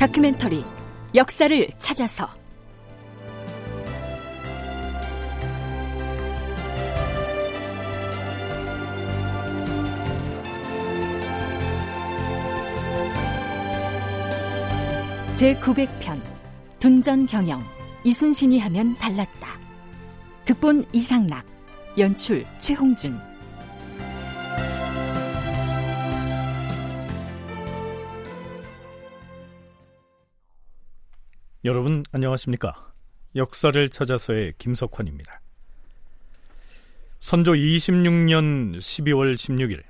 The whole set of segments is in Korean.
다큐멘터리 역사를 찾아서 제 900편 둔전 경영 이순신이 하면 달랐다. 극본 이상락 연출 최홍준 여러분 안녕하십니까? 역사를 찾아서의 김석환입니다. 선조 26년 12월 16일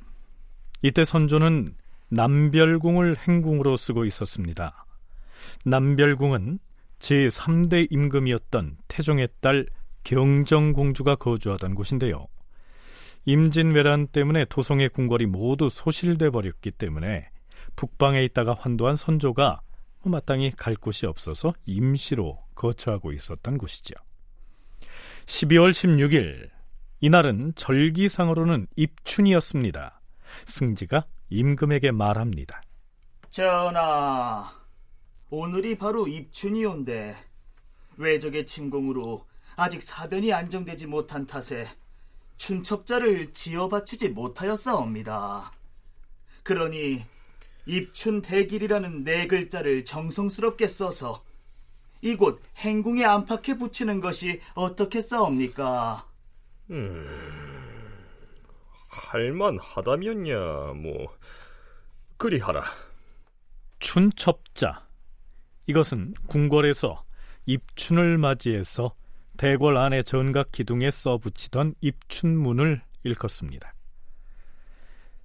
이때 선조는 남별궁을 행궁으로 쓰고 있었습니다. 남별궁은 제3대 임금이었던 태종의 딸 경정공주가 거주하던 곳인데요. 임진왜란 때문에 도성의 궁궐이 모두 소실돼 버렸기 때문에 북방에 있다가 환도한 선조가 마땅히 갈 곳이 없어서 임시로 거처하고 있었던 곳이죠. 12월 16일 이날은 절기상으로는 입춘이었습니다. 승지가 임금에게 말합니다. 전하, 오늘이 바로 입춘이온데 외적의 침공으로 아직 사변이 안정되지 못한 탓에 춘첩자를 지어 바치지 못하였사옵니다. 그러니 입춘 대길이라는 네 글자를 정성스럽게 써서 이곳 행궁에 안팎에 붙이는 것이 어떻게 싸웁니까? 음, 할만하다면야 뭐 그리하라. 춘첩자 이것은 궁궐에서 입춘을 맞이해서 대궐 안의 전각 기둥에 써붙이던 입춘문을 일컫습니다.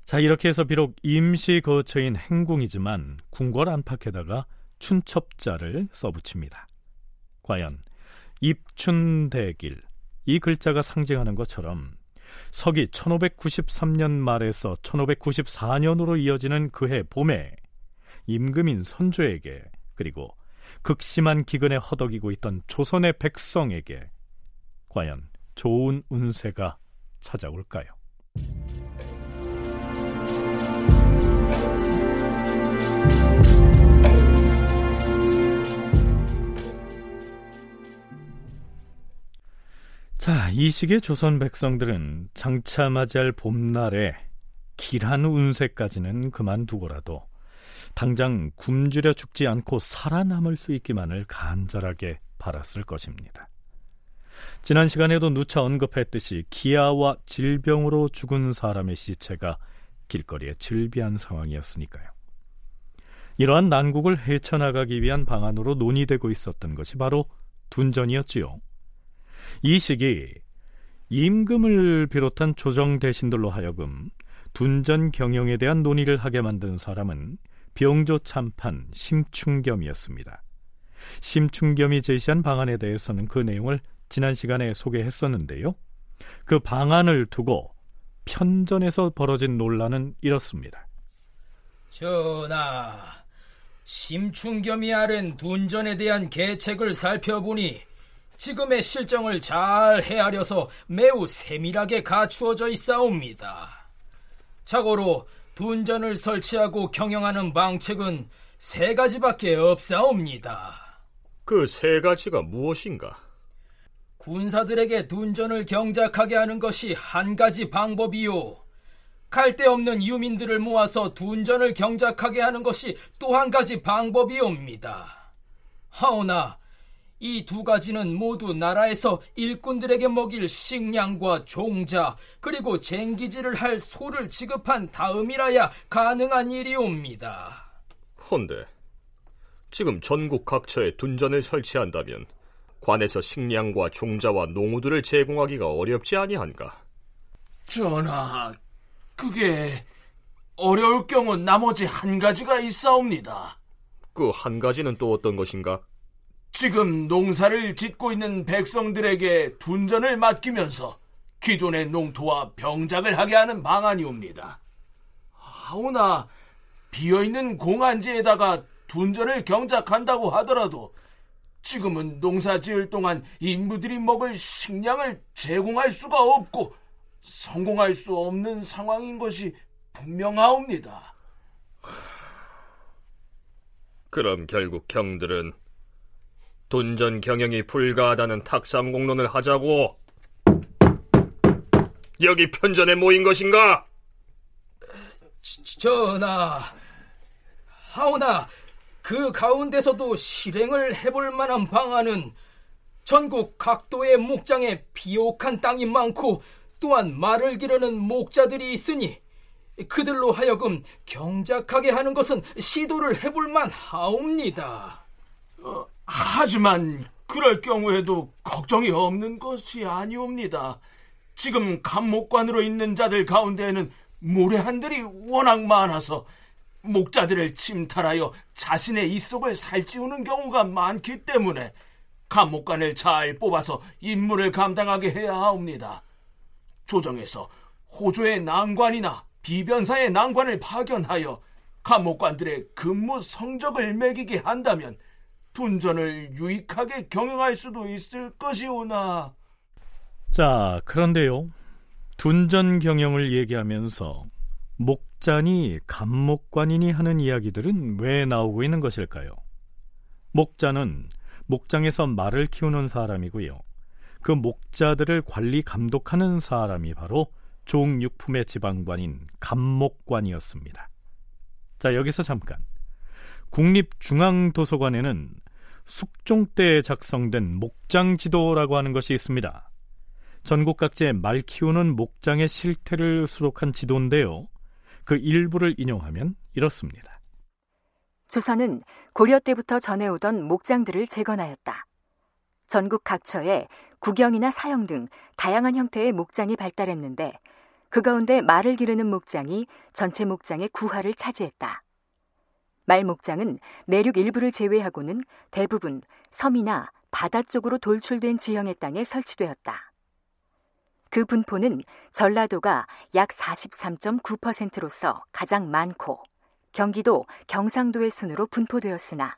자, 이렇게 해서 비록 임시 거처인 행궁이지만 궁궐 안팎에다가 춘첩자를 써붙입니다. 과연 입춘대길 이 글자가 상징하는 것처럼 서기 1593년 말에서 1594년으로 이어지는 그해 봄에 임금인 선조에게 그리고 극심한 기근에 허덕이고 있던 조선의 백성에게 과연 좋은 운세가 찾아올까요? 자, 이 시기의 조선 백성들은 장차 맞이할 봄날에 길한 운세까지는 그만두고라도 당장 굶주려 죽지 않고 살아남을 수 있기만을 간절하게 바랐을 것입니다. 지난 시간에도 누차 언급했듯이 기아와 질병으로 죽은 사람의 시체가 길거리에 즐비한 상황이었으니까요. 이러한 난국을 헤쳐나가기 위한 방안으로 논의되고 있었던 것이 바로 둔전이었지요. 이 시기 임금을 비롯한 조정 대신들로 하여금 둔전 경영에 대한 논의를 하게 만든 사람은 병조 참판 심충겸이었습니다. 심충겸이 제시한 방안에 대해서는 그 내용을 지난 시간에 소개했었는데요. 그 방안을 두고 편전에서 벌어진 논란은 이렇습니다. 전하, 심충겸이 아른 둔전에 대한 계책을 살펴보니 지금의 실정을 잘 헤아려서 매우 세밀하게 갖추어져 있사옵니다. 자고로 둔전을 설치하고 경영하는 방책은 세 가지밖에 없사옵니다. 그 세 가지가 무엇인가? 군사들에게 둔전을 경작하게 하는 것이 한 가지 방법이요. 갈데 없는 유민들을 모아서 둔전을 경작하게 하는 것이 또 한 가지 방법이옵니다. 하오나 이 두 가지는 모두 나라에서 일꾼들에게 먹일 식량과 종자 그리고 쟁기질을 할 소를 지급한 다음이라야 가능한 일이옵니다. 헌데 지금 전국 각처에 둔전을 설치한다면 관에서 식량과 종자와 농우들을 제공하기가 어렵지 아니한가? 전하, 그게 어려울 경우 나머지 한 가지가 있사옵니다. 그 한 가지는 또 어떤 것인가? 지금 농사를 짓고 있는 백성들에게 둔전을 맡기면서 기존의 농토와 병작을 하게 하는 방안이옵니다. 하오나 비어있는 공안지에다가 둔전을 경작한다고 하더라도 지금은 농사 지을 동안 인부들이 먹을 식량을 제공할 수가 없고 성공할 수 없는 상황인 것이 분명하옵니다. 그럼 결국 경들은 둔전 경영이 불가하다는 탁상 공론을 하자고 여기 편전에 모인 것인가? 전하, 하오나 그 가운데서도 실행을 해볼 만한 방안은 전국 각도의 목장에 비옥한 땅이 많고 또한 말을 기르는 목자들이 있으니 그들로 하여금 경작하게 하는 것은 시도를 해볼 만 하옵니다. 어, 하지만 그럴 경우에도 걱정이 없는 것이 아니옵니다. 지금 감목관으로 있는 자들 가운데에는 모래한들이 워낙 많아서 목자들을 침탈하여 자신의 이속을 살찌우는 경우가 많기 때문에 감목관을 잘 뽑아서 임무를 감당하게 해야 하옵니다. 조정에서 호조의 난관이나 비변사의 난관을 파견하여 감목관들의 근무 성적을 매기게 한다면 둔전을 유익하게 경영할 수도 있을 것이오나. 자, 그런데요. 둔전 경영을 얘기하면서 목자니 감목관이니 하는 이야기들은 왜 나오고 있는 것일까요? 목자는 목장에서 말을 키우는 사람이고요. 그 목자들을 관리 감독하는 사람이 바로 종육품의 지방관인 감목관이었습니다. 자, 여기서 잠깐. 국립중앙도서관에는 숙종 때 작성된 목장 지도라고 하는 것이 있습니다. 전국 각지의 말 키우는 목장의 실태를 수록한 지도인데요. 그 일부를 인용하면 이렇습니다. 조선은 고려 때부터 전해오던 목장들을 재건하였다. 전국 각처에 구경이나 사형 등 다양한 형태의 목장이 발달했는데 그 가운데 말을 기르는 목장이 전체 목장의 구화를 차지했다. 말 목장은 내륙 일부를 제외하고는 대부분 섬이나 바다 쪽으로 돌출된 지형의 땅에 설치되었다. 그 분포는 전라도가 약 43.9%로서 가장 많고 경기도, 경상도의 순으로 분포되었으나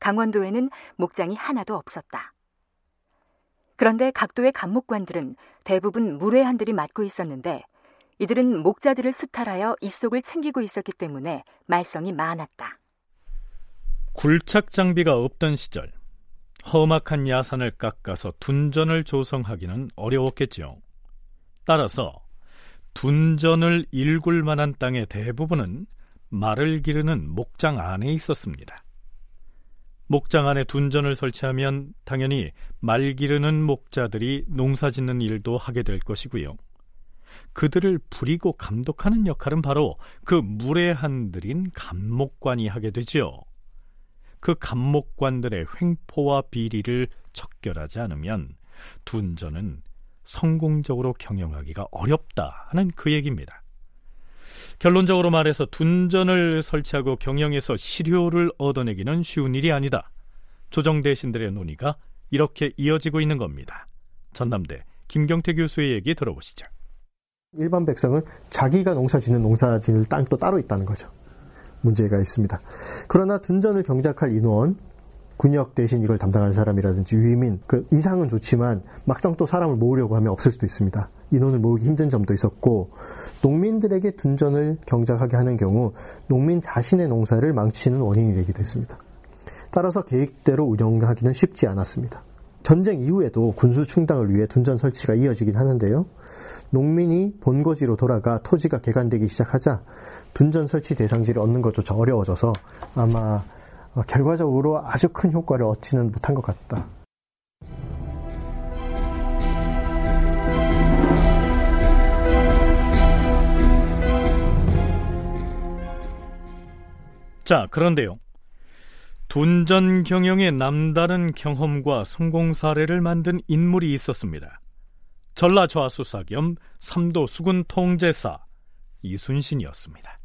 강원도에는 목장이 하나도 없었다. 그런데 각도의 감목관들은 대부분 무례한들이 맡고 있었는데 이들은 목자들을 수탈하여 이 속을 챙기고 있었기 때문에 말썽이 많았다. 굴착 장비가 없던 시절 험악한 야산을 깎아서 둔전을 조성하기는 어려웠겠지요. 따라서 둔전을 일굴 만한 땅의 대부분은 말을 기르는 목장 안에 있었습니다. 목장 안에 둔전을 설치하면 당연히 말 기르는 목자들이 농사 짓는 일도 하게 될 것이고요. 그들을 부리고 감독하는 역할은 바로 그 무례한들인 감목관이 하게 되지요. 그 감목관들의 횡포와 비리를 척결하지 않으면 둔전은 성공적으로 경영하기가 어렵다 하는 그 얘기입니다. 결론적으로 말해서 둔전을 설치하고 경영해서 실효를 얻어내기는 쉬운 일이 아니다. 조정 대신들의 논의가 이렇게 이어지고 있는 겁니다. 전남대 김경태 교수의 얘기 들어보시죠. 일반 백성은 자기가 농사 짓는 농사 짓는 땅도 따로 있다는 거죠. 문제가 있습니다. 그러나 둔전을 경작할 인원, 군역 대신 이걸 담당하는 사람이라든지 유의민 그 이상은 좋지만 막상 또 사람을 모으려고 하면 없을 수도 있습니다. 인원을 모으기 힘든 점도 있었고 농민들에게 둔전을 경작하게 하는 경우 농민 자신의 농사를 망치는 원인이 되기도 했습니다. 따라서 계획대로 운영하기는 쉽지 않았습니다. 전쟁 이후에도 군수 충당을 위해 둔전 설치가 이어지긴 하는데요. 농민이 본거지로 돌아가 토지가 개간되기 시작하자 둔전 설치 대상지를 얻는 것조차 어려워져서 아마 어, 결과적으로 아주 큰 효과를 얻지는 못한 것 같다. 자, 그런데요. 둔전 경영의 남다른 경험과 성공 사례를 만든 인물이 있었습니다. 전라 좌수사 겸 삼도 수군 통제사 이순신이었습니다.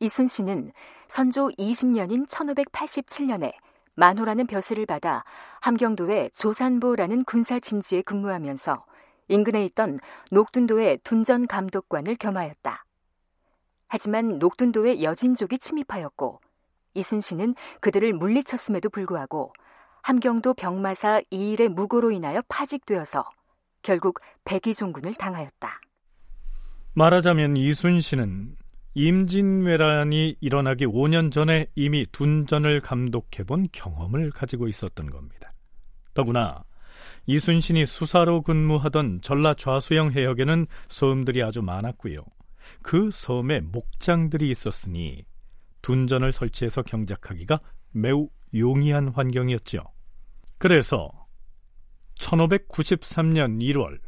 이순신은 선조 20년인 1587년에 만호라는 벼슬을 받아 함경도의 조산보라는 군사 진지에 근무하면서 인근에 있던 녹둔도의 둔전 감독관을 겸하였다. 하지만 녹둔도의 여진족이 침입하였고 이순신은 그들을 물리쳤음에도 불구하고 함경도 병마사 이일의 무고로 인하여 파직되어서 결국 백의종군을 당하였다. 말하자면 이순신은 임진왜란이 일어나기 5년 전에 이미 둔전을 감독해본 경험을 가지고 있었던 겁니다. 더구나 이순신이 수사로 근무하던 전라 좌수영 해역에는 섬들이 아주 많았고요. 그 섬에 목장들이 있었으니 둔전을 설치해서 경작하기가 매우 용이한 환경이었죠. 그래서 1593년 1월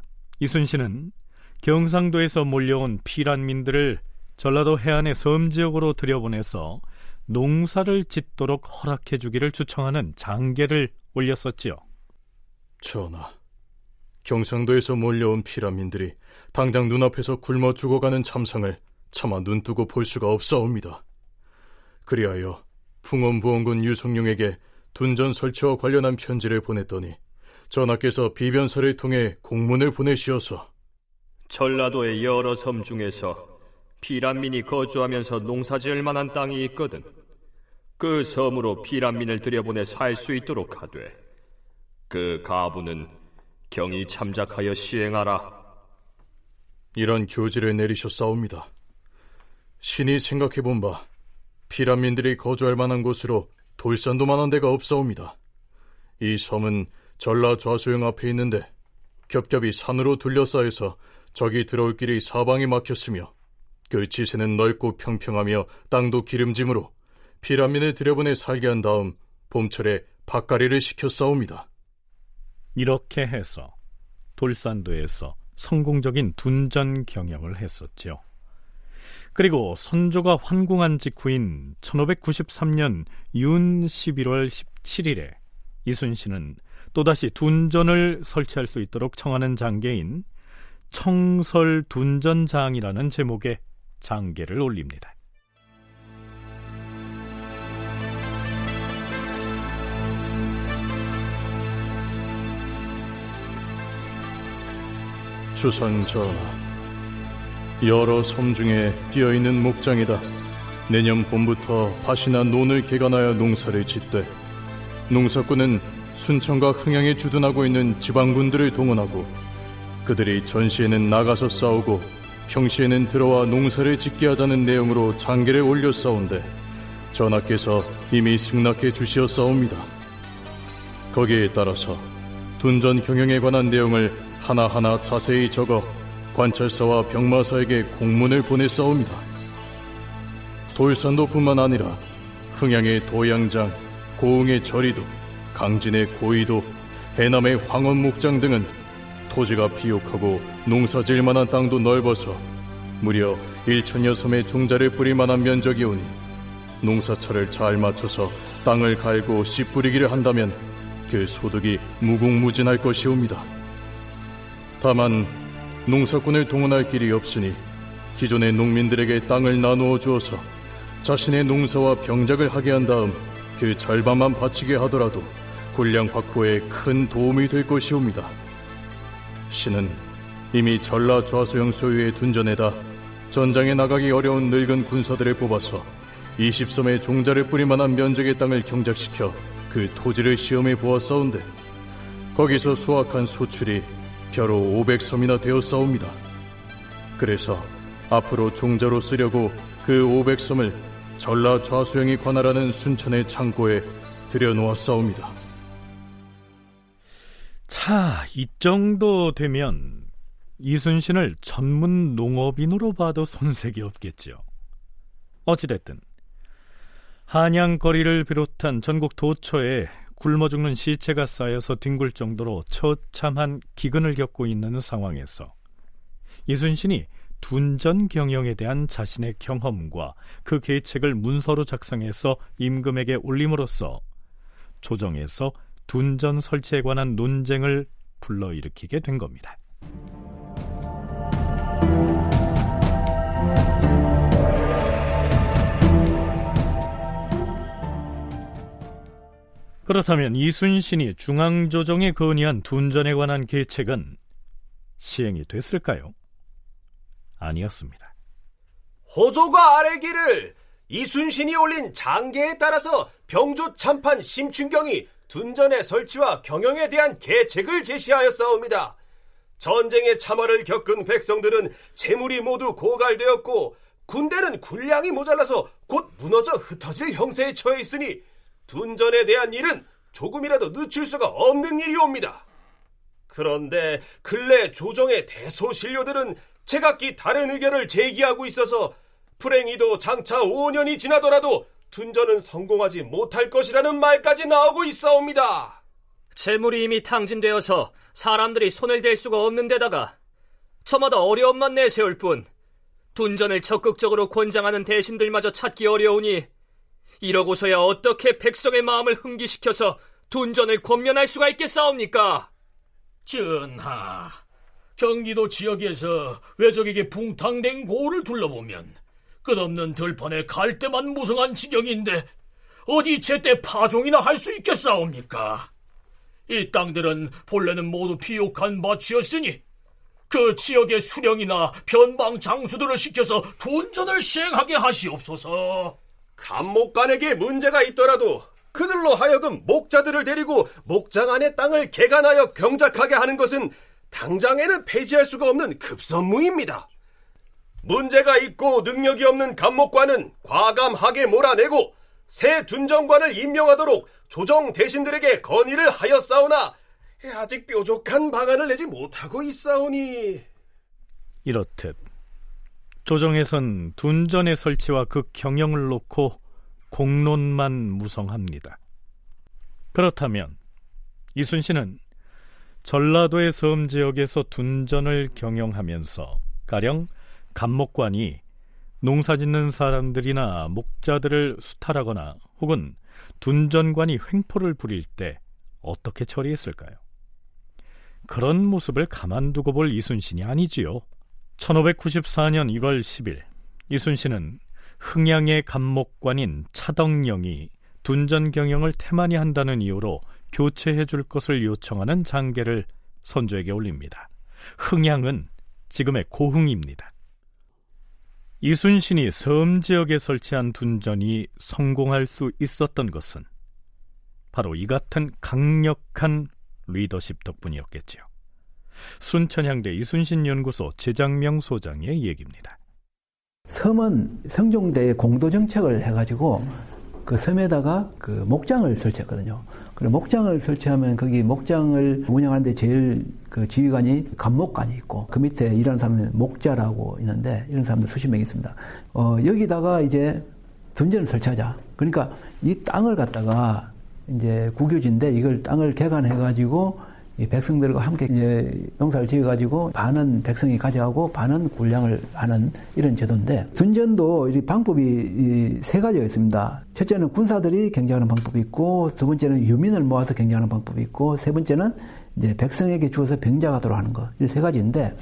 이순신은 경상도에서 몰려온 피란민들을 전라도 해안의 섬 지역으로 들여보내서 농사를 짓도록 허락해 주기를 주청하는 장계를 올렸었지요. 전하, 경상도에서 몰려온 피란민들이 당장 눈앞에서 굶어 죽어가는 참상을 차마 눈뜨고 볼 수가 없사옵니다. 그리하여 풍원부원군 유성룡에게 둔전 설치와 관련한 편지를 보냈더니 전하께서 비변서를 통해 공문을 보내시어서 전라도의 여러 섬 중에서 피란민이 거주하면서 농사지을 만한 땅이 있거든. 그 섬으로 피란민을 들여보내 살 수 있도록 하되 그 가부는 경이 참작하여 시행하라. 이런 교지를 내리셨사옵니다. 신이 생각해본 바 피란민들이 거주할 만한 곳으로 돌산도 만한 데가 없사옵니다. 이 섬은 전라 좌수영 앞에 있는데 겹겹이 산으로 둘러싸여서 적이 들어올 길이 사방에 막혔으며 그 지세는 넓고 평평하며 땅도 기름짐으로 피라민을 들여보내 살게 한 다음 봄철에 밭가리를 시켜 싸웁니다. 이렇게 해서 돌산도에서 성공적인 둔전 경영을 했었죠. 그리고 선조가 환궁한 직후인 1593년 윤 11월 17일에 이순신은 또다시 둔전을 설치할 수 있도록 청하는 장계인 청설 둔전장이라는 제목의 장계를 올립니다. 주선 전하, 여러 섬 중에 비어있는 목장이다. 내년 봄부터 밭이나 논을 개간하여 농사를 짓되 농사꾼은 순천과 흥양에 주둔하고 있는 지방군들을 동원하고 그들이 전시에는 나가서 싸우고 평시에는 들어와 농사를 짓게 하자는 내용으로 장계를 올려 싸운데 전하께서 이미 승낙해 주시었사옵니다. 거기에 따라서 둔전 경영에 관한 내용을 하나하나 자세히 적어 관찰사와 병마사에게 공문을 보냈사옵니다. 돌산도뿐만 아니라 흥양의 도양장, 고흥의 절이도, 강진의 고이도, 해남의 황원목장 등은 토지가 비옥하고 농사질 만한 땅도 넓어서 무려 1천여 섬의 종자를 뿌릴 만한 면적이 오니 농사철을 잘 맞춰서 땅을 갈고 씨 뿌리기를 한다면 그 소득이 무궁무진할 것이옵니다. 다만 농사꾼을 동원할 길이 없으니 기존의 농민들에게 땅을 나누어 주어서 자신의 농사와 병작을 하게 한 다음 그 절반만 바치게 하더라도 군량 확보에 큰 도움이 될 것이옵니다. 신은 이미 전라 좌수영 소유의 둔전에다 전장에 나가기 어려운 늙은 군사들을 뽑아서 20섬의 종자를 뿌릴 만한 면적의 땅을 경작시켜 그 토지를 시험해 보았사온데 거기서 수확한 소출이 겨로 500섬이나 되었사옵니다. 그래서 앞으로 종자로 쓰려고 그 500섬을 전라 좌수영이 관할하는 순천의 창고에 들여놓았사옵니다. 자, 이 정도 되면 이순신을 전문 농업인으로 봐도 손색이 없겠죠. 어찌됐든 한양 거리를 비롯한 전국 도처에 굶어 죽는 시체가 쌓여서 뒹굴 정도로 처참한 기근을 겪고 있는 상황에서 이순신이 둔전 경영에 대한 자신의 경험과 그 계책을 문서로 작성해서 임금에게 올림으로써 조정에서 둔전 설치에 관한 논쟁을 불러일으키게 된 겁니다. 그렇다면 이순신이 중앙조정에 건의한 둔전에 관한 계책은 시행이 됐을까요? 아니었습니다. 호조가 아래기를 이순신이 올린 장계에 따라서 병조 참판 심춘경이 둔전의 설치와 경영에 대한 계책을 제시하였사옵니다. 전쟁의 참화를 겪은 백성들은 재물이 모두 고갈되었고 군대는 군량이 모자라서 곧 무너져 흩어질 형세에 처해 있으니 둔전에 대한 일은 조금이라도 늦출 수가 없는 일이옵니다. 그런데 근래 조정의 대소신료들은 제각기 다른 의견을 제기하고 있어서 불행히도 장차 5년이 지나더라도 둔전은 성공하지 못할 것이라는 말까지 나오고 있사옵니다. 재물이 이미 탕진되어서 사람들이 손을 댈 수가 없는 데다가 저마다 어려움만 내세울 뿐 둔전을 적극적으로 권장하는 대신들마저 찾기 어려우니 이러고서야 어떻게 백성의 마음을 흥기시켜서 둔전을 권면할 수가 있겠사옵니까? 전하, 경기도 지역에서 외적에게 붕탕된 고을을 둘러보면 끝없는 들판에 갈대만 무성한 지경인데 어디 제때 파종이나 할 수 있겠사옵니까? 이 땅들은 본래는 모두 비옥한 밭이었으니 그 지역의 수령이나 변방 장수들을 시켜서 둔전을 시행하게 하시옵소서. 감목관에게 문제가 있더라도 그들로 하여금 목자들을 데리고 목장 안의 땅을 개간하여 경작하게 하는 것은 당장에는 폐지할 수가 없는 급선무입니다. 문제가 있고 능력이 없는 감목관은 과감하게 몰아내고 새 둔정관을 임명하도록 조정 대신들에게 건의를 하였사오나 아직 뾰족한 방안을 내지 못하고 있사오니 이렇듯 조정에선 둔전의 설치와 그 경영을 놓고 공론만 무성합니다. 그렇다면 이순신은 전라도의 섬 지역에서 둔전을 경영하면서 가령 감목관이 농사짓는 사람들이나 목자들을 수탈하거나 혹은 둔전관이 횡포를 부릴 때 어떻게 처리했을까요? 그런 모습을 가만두고 볼 이순신이 아니지요. 1594년 1월 10일 이순신은 흥양의 감목관인 차덕령이 둔전 경영을 태만히 한다는 이유로 교체해 줄 것을 요청하는 장계를 선조에게 올립니다. 흥양은 지금의 고흥입니다. 이순신이 섬 지역에 설치한 둔전이 성공할 수 있었던 것은 바로 이 같은 강력한 리더십 덕분이었겠지요. 순천향대 이순신 연구소 재장명 소장의 얘기입니다. 섬은 성종대의 공도 정책을 해가지고 그 섬에다가 그 목장을 설치했거든요. 그리고 목장을 설치하면 거기 목장을 운영하는데 제일 그 지휘관이 감목관이 있고 그 밑에 일하는 사람은 목자라고 있는데 이런 사람들 수십 명 있습니다. 어, 여기다가 이제 둔전을 설치하자. 그러니까 이 땅을 갖다가 이제 국유지인데 이걸 땅을 개간해가지고 백성들과 함께 이제 농사를 지어가지고 반은 백성이 가져가고 반은 군량을 하는 이런 제도인데 둔전도 이 방법이 세 가지가 있습니다. 첫째는 군사들이 경쟁하는 방법이 있고 두 번째는 유민을 모아서 경쟁하는 방법이 있고 세 번째는 이제 백성에게 주어서 병자가 들어가는 거. 이세 가지인데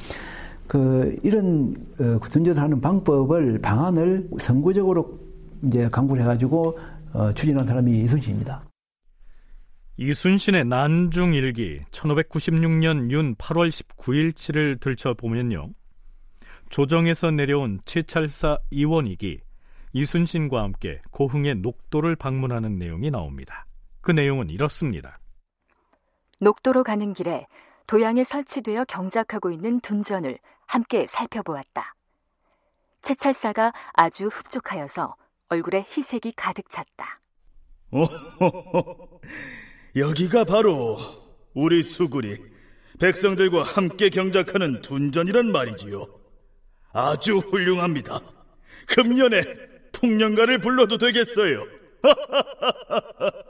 그 이런 어, 둔전을 하는 방법을 방안을 선구적으로 이제 강구를 해가지고 어, 추진한 사람이 이순신입니다. 이순신의 난중일기 1596년 윤 8월 19일치를 들춰보면요. 조정에서 내려온 최찰사 이원익이 이순신과 함께 고흥의 녹도를 방문하는 내용이 나옵니다. 그 내용은 이렇습니다. 녹도로 가는 길에 도양에 설치되어 경작하고 있는 둔전을 함께 살펴보았다. 채찰사가 아주 흡족하여서 얼굴에 희색이 가득 찼다. 여기가 바로 우리 수굴이 백성들과 함께 경작하는 둔전이란 말이지요. 아주 훌륭합니다. 금년에 풍년가를 불러도 되겠어요.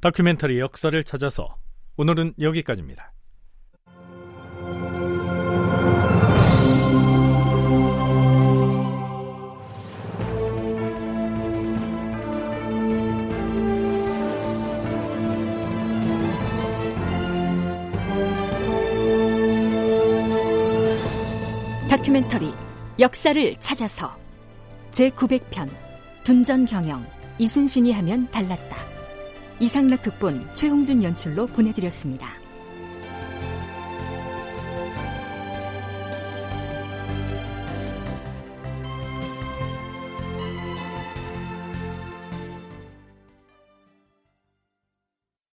다큐멘터리 역사를 찾아서 오늘은 여기까지입니다. 다큐멘터리 역사를 찾아서 제900편 둔전 경영 이순신이 하면 달랐다. 이상락 극본 최홍준 연출로 보내드렸습니다.